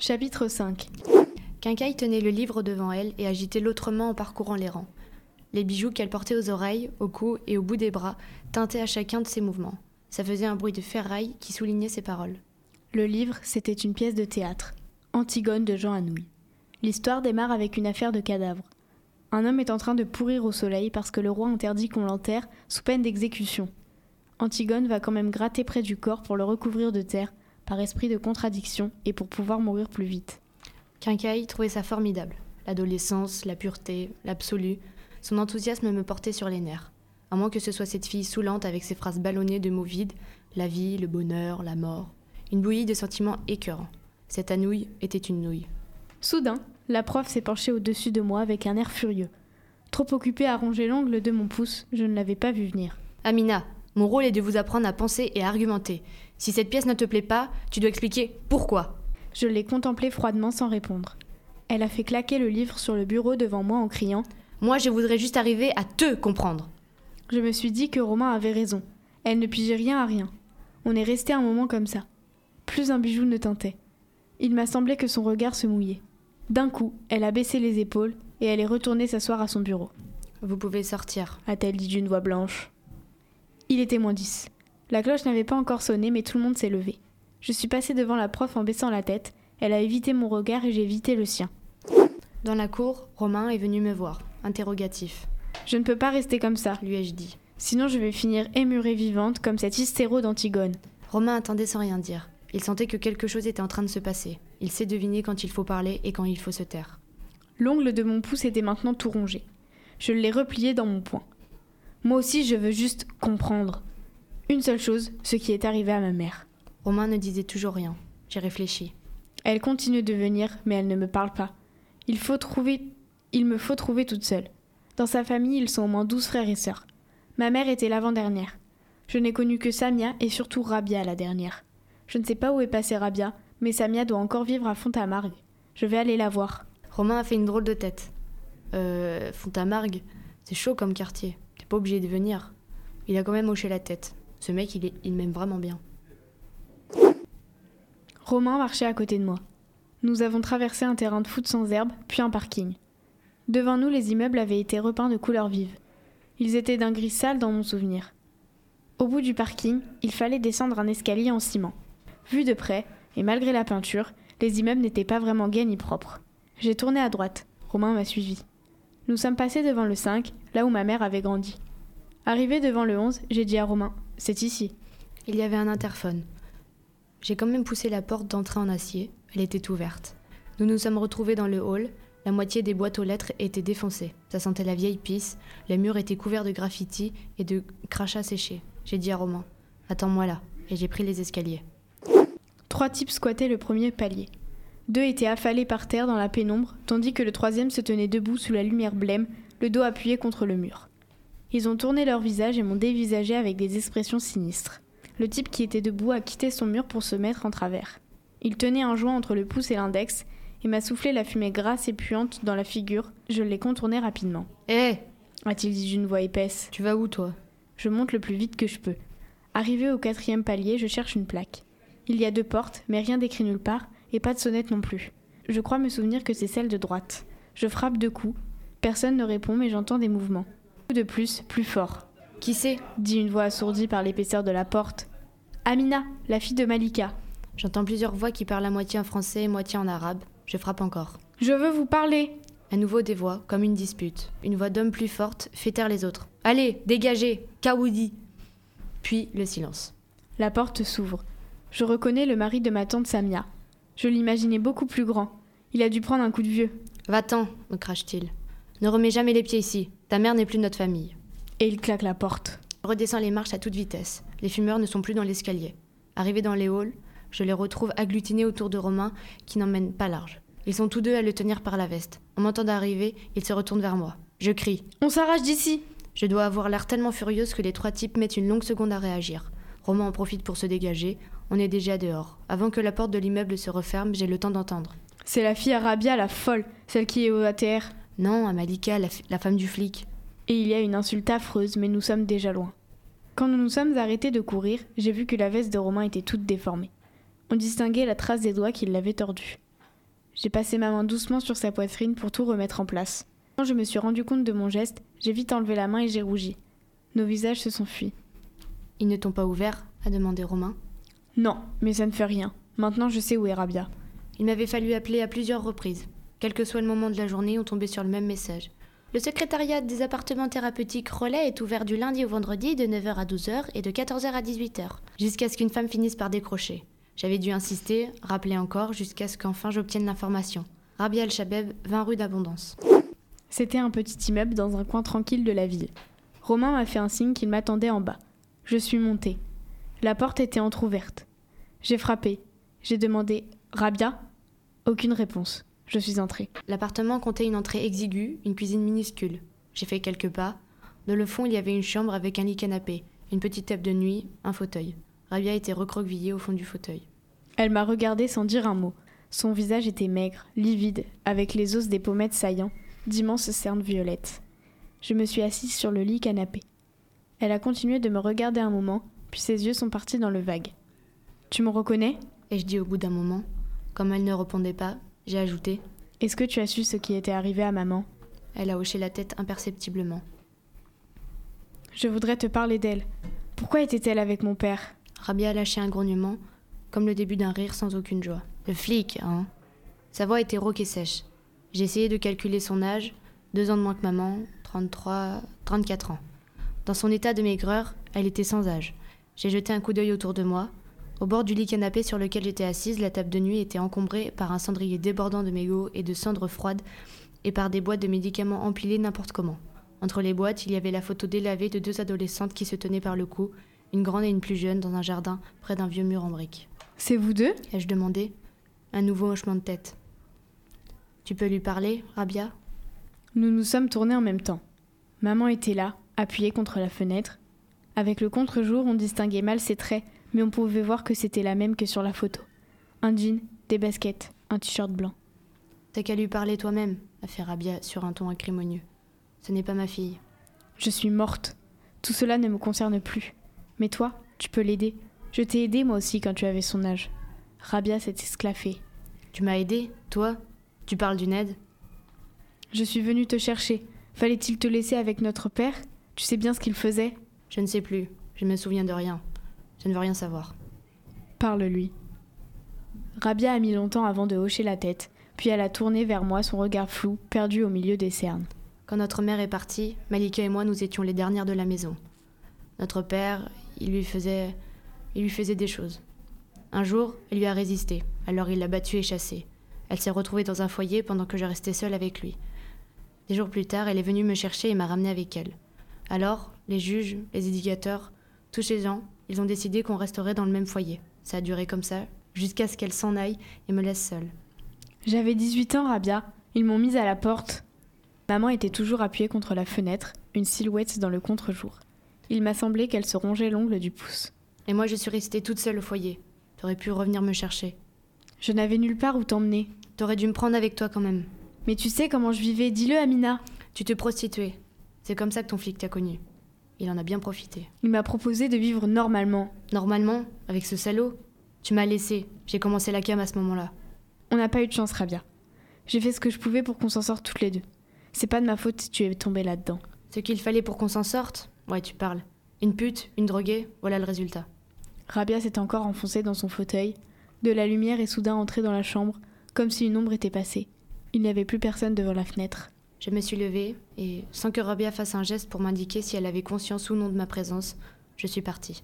Chapitre 5 Quincaille tenait le livre devant elle et agitait l'autre main en parcourant les rangs. Les bijoux qu'elle portait aux oreilles, au cou et au bout des bras tintaient à chacun de ses mouvements. Ça faisait un bruit de ferraille qui soulignait ses paroles. Le livre, c'était une pièce de théâtre. Antigone de Jean Anouilh. L'histoire démarre avec une affaire de cadavre. Un homme est en train de pourrir au soleil parce que le roi interdit qu'on l'enterre sous peine d'exécution. Antigone va quand même gratter près du corps pour le recouvrir de terre, par esprit de contradiction et pour pouvoir mourir plus vite. Quincaille trouvait ça formidable. L'adolescence, la pureté, l'absolu. Son enthousiasme me portait sur les nerfs. À moins que ce soit cette fille saoulante avec ses phrases ballonnées de mots vides, la vie, le bonheur, la mort. Une bouillie de sentiments écœurants. Cette anouille était une nouille. Soudain, la prof s'est penchée au-dessus de moi avec un air furieux. Trop occupée à ronger l'angle de mon pouce, je ne l'avais pas vu venir. Amina, mon rôle est de vous apprendre à penser et à argumenter. Si cette pièce ne te plaît pas, tu dois expliquer pourquoi. Je l'ai contemplée froidement sans répondre. Elle a fait claquer le livre sur le bureau devant moi en criant Moi, je voudrais juste arriver à te comprendre. Je me suis dit que Romain avait raison. Elle ne pigeait rien à rien. On est resté un moment comme ça. Plus un bijou ne tintait. Il m'a semblé que son regard se mouillait. D'un coup, elle a baissé les épaules et elle est retournée s'asseoir à son bureau. Vous pouvez sortir, a-t-elle dit d'une voix blanche. Il était moins dix. La cloche n'avait pas encore sonné, mais tout le monde s'est levé. Je suis passée devant la prof en baissant la tête. Elle a évité mon regard et j'ai évité le sien. Dans la cour, Romain est venu me voir, interrogatif. Je ne peux pas rester comme ça, lui ai-je dit. Sinon je vais finir émurée vivante comme cette hystéro d'Antigone. Romain attendait sans rien dire. Il sentait que quelque chose était en train de se passer. Il sait deviner quand il faut parler et quand il faut se taire. L'ongle de mon pouce était maintenant tout rongé. Je l'ai replié dans mon poing. Moi aussi, je veux juste comprendre. Une seule chose, ce qui est arrivé à ma mère. Romain ne disait toujours rien. J'ai réfléchi. Elle continue de venir, mais elle ne me parle pas. Il faut trouver. Il me faut trouver toute seule. Dans sa famille, ils sont au moins douze frères et sœurs. Ma mère était l'avant-dernière. Je n'ai connu que Samia et surtout Rabia la dernière. Je ne sais pas où est passée Rabia, mais Samia doit encore vivre à Fontamargue. Je vais aller la voir. Romain a fait une drôle de tête. Euh, Fontamargue, c'est chaud comme quartier. Pas obligé de venir. Il a quand même hoché la tête. Ce mec, il, il m'aime vraiment bien. Romain marchait à côté de moi. Nous avons traversé un terrain de foot sans herbe, puis un parking. Devant nous, les immeubles avaient été repeints de couleurs vives. Ils étaient d'un gris sale dans mon souvenir. Au bout du parking, il fallait descendre un escalier en ciment. Vu de près, et malgré la peinture, les immeubles n'étaient pas vraiment gais ni propres. J'ai tourné à droite. Romain m'a suivi. Nous sommes passés devant le 5, là où ma mère avait grandi. Arrivé devant le 11, j'ai dit à Romain C'est ici. Il y avait un interphone. J'ai quand même poussé la porte d'entrée en acier. Elle était ouverte. Nous nous sommes retrouvés dans le hall. La moitié des boîtes aux lettres étaient défoncées. Ça sentait la vieille pisse. Les murs étaient couverts de graffitis et de crachats séchés. J'ai dit à Romain Attends-moi là. Et j'ai pris les escaliers. Trois types squattaient le premier palier. Deux étaient affalés par terre dans la pénombre, tandis que le troisième se tenait debout sous la lumière blême, le dos appuyé contre le mur. Ils ont tourné leur visage et m'ont dévisagé avec des expressions sinistres. Le type qui était debout a quitté son mur pour se mettre en travers. Il tenait un joint entre le pouce et l'index et m'a soufflé la fumée grasse et puante dans la figure. Je l'ai contourné rapidement. Hé a-t-il dit d'une voix épaisse. Tu vas où, toi? Je monte le plus vite que je peux. Arrivé au quatrième palier, je cherche une plaque. Il y a deux portes, mais rien d'écrit nulle part, et pas de sonnette non plus. Je crois me souvenir que c'est celle de droite. Je frappe deux coups. Personne ne répond, mais j'entends des mouvements. De plus, plus fort. Qui c'est? Dit une voix assourdie par l'épaisseur de la porte. Amina, la fille de Malika. J'entends plusieurs voix qui parlent à moitié en français et moitié en arabe. Je frappe encore. Je veux vous parler. À nouveau des voix, comme une dispute. Une voix d'homme plus forte fait taire les autres. Allez, dégagez Kawoudi Puis le silence. La porte s'ouvre. Je reconnais le mari de ma tante Samia. Je l'imaginais beaucoup plus grand. Il a dû prendre un coup de vieux. Va-t'en, me crache-t-il. Ne remets jamais les pieds ici. Ta mère n'est plus notre famille. Et il claque la porte. Je redescends les marches à toute vitesse. Les fumeurs ne sont plus dans l'escalier. Arrivé dans les halls, je les retrouve agglutinés autour de Romain, qui n'emmène pas large. Ils sont tous deux à le tenir par la veste. En m'entendant arriver, ils se retournent vers moi. Je crie. On s'arrache d'ici Je dois avoir l'air tellement furieuse que les trois types mettent une longue seconde à réagir. Romain en profite pour se dégager. On est déjà dehors. Avant que la porte de l'immeuble se referme, j'ai le temps d'entendre. C'est la fille Arabia, la folle, celle qui est au ATR. Non, Amalika, la, la femme du flic. Et il y a une insulte affreuse, mais nous sommes déjà loin. Quand nous nous sommes arrêtés de courir, j'ai vu que la veste de Romain était toute déformée. On distinguait la trace des doigts qui l'avaient tordue. J'ai passé ma main doucement sur sa poitrine pour tout remettre en place. Quand je me suis rendu compte de mon geste, j'ai vite enlevé la main et j'ai rougi. Nos visages se sont fuis. Ils ne t'ont pas ouvert a demandé Romain. Non, mais ça ne fait rien. Maintenant je sais où est Rabia. Il m'avait fallu appeler à plusieurs reprises. Quel que soit le moment de la journée, on tombait sur le même message. Le secrétariat des appartements thérapeutiques Relais est ouvert du lundi au vendredi de 9h à 12h et de 14h à 18h, jusqu'à ce qu'une femme finisse par décrocher. J'avais dû insister, rappeler encore, jusqu'à ce qu'enfin j'obtienne l'information. Rabia El-Shabeb, 20 rue d'Abondance. C'était un petit immeuble dans un coin tranquille de la ville. Romain m'a fait un signe qu'il m'attendait en bas. Je suis montée. La porte était entr'ouverte. J'ai frappé. J'ai demandé Rabia Aucune réponse. Je suis entrée. L'appartement comptait une entrée exiguë, une cuisine minuscule. J'ai fait quelques pas. Dans le fond, il y avait une chambre avec un lit canapé, une petite table de nuit, un fauteuil. Rabia était recroquevillée au fond du fauteuil. Elle m'a regardée sans dire un mot. Son visage était maigre, livide, avec les os des pommettes saillants, d'immenses cernes violettes. Je me suis assise sur le lit canapé. Elle a continué de me regarder un moment, puis ses yeux sont partis dans le vague. Tu me reconnais? Et je dis au bout d'un moment. Comme elle ne répondait pas, j'ai ajouté. Est-ce que tu as su ce qui était arrivé à maman? Elle a hoché la tête imperceptiblement. Je voudrais te parler d'elle. Pourquoi était-elle avec mon père? Rabia a lâché un grognement, comme le début d'un rire sans aucune joie. Le flic, hein? Sa voix était rauque et sèche. J'ai essayé de calculer son âge, deux ans de moins que maman, 33, 34 ans. Dans son état de maigreur, elle était sans âge. J'ai jeté un coup d'œil autour de moi. Au bord du lit canapé sur lequel j'étais assise, la table de nuit était encombrée par un cendrier débordant de mégots et de cendres froides et par des boîtes de médicaments empilées n'importe comment. Entre les boîtes, il y avait la photo délavée de deux adolescentes qui se tenaient par le cou, une grande et une plus jeune, dans un jardin près d'un vieux mur en briques. C'est vous deux? Ai-je demandé Un nouveau hochement de tête. Tu peux lui parler, Rabia? Nous nous sommes tournés en même temps. Maman était là, appuyée contre la fenêtre. Avec le contre-jour, on distinguait mal ses traits, mais on pouvait voir que c'était la même que sur la photo. Un jean, des baskets, un t-shirt blanc. T'as qu'à lui parler toi-même, a fait Rabia sur un ton acrimonieux. Ce n'est pas ma fille. Je suis morte. Tout cela ne me concerne plus. Mais toi, tu peux l'aider. Je t'ai aidé moi aussi quand tu avais son âge. Rabia s'est esclaffée. Tu m'as aidé, toi? Tu parles d'une aide? Je suis venue te chercher. Fallait-il te laisser avec notre père? Tu sais bien ce qu'il faisait Je ne sais plus. Je me souviens de rien. Je ne veux rien savoir. Parle-lui. Rabia a mis longtemps avant de hocher la tête, puis elle a tourné vers moi son regard flou, perdu au milieu des cernes. Quand notre mère est partie, Malika et moi nous étions les dernières de la maison. Notre père, il lui faisait il lui faisait des choses. Un jour, elle lui a résisté, alors il l'a battue et chassée. Elle s'est retrouvée dans un foyer pendant que je restais seule avec lui. Des jours plus tard, elle est venue me chercher et m'a ramenée avec elle. Alors, les juges, les éducateurs, tous ces gens, ils ont décidé qu'on resterait dans le même foyer. Ça a duré comme ça, jusqu'à ce qu'elle s'en aille et me laisse seule. J'avais 18 ans, Rabia. Ils m'ont mise à la porte. Maman était toujours appuyée contre la fenêtre, une silhouette dans le contre-jour. Il m'a semblé qu'elle se rongeait l'ongle du pouce. Et moi, je suis restée toute seule au foyer. T'aurais pu revenir me chercher. Je n'avais nulle part où t'emmener. T'aurais dû me prendre avec toi quand même. Mais tu sais comment je vivais, dis-le, Amina. Tu te prostituais. C'est comme ça que ton flic t'a connu. Il en a bien profité. Il m'a proposé de vivre normalement. Normalement Avec ce salaud Tu m'as laissé. J'ai commencé la cam à ce moment-là. On n'a pas eu de chance, Rabia. J'ai fait ce que je pouvais pour qu'on s'en sorte toutes les deux. C'est pas de ma faute si tu es tombée là-dedans. Ce qu'il fallait pour qu'on s'en sorte? Ouais, tu parles. Une pute, une droguée, voilà le résultat. Rabia s'est encore enfoncée dans son fauteuil. De la lumière est soudain entrée dans la chambre, comme si une ombre était passée. Il n'y avait plus personne devant la fenêtre. Je me suis levée et, sans que Rabia fasse un geste pour m'indiquer si elle avait conscience ou non de ma présence, je suis partie.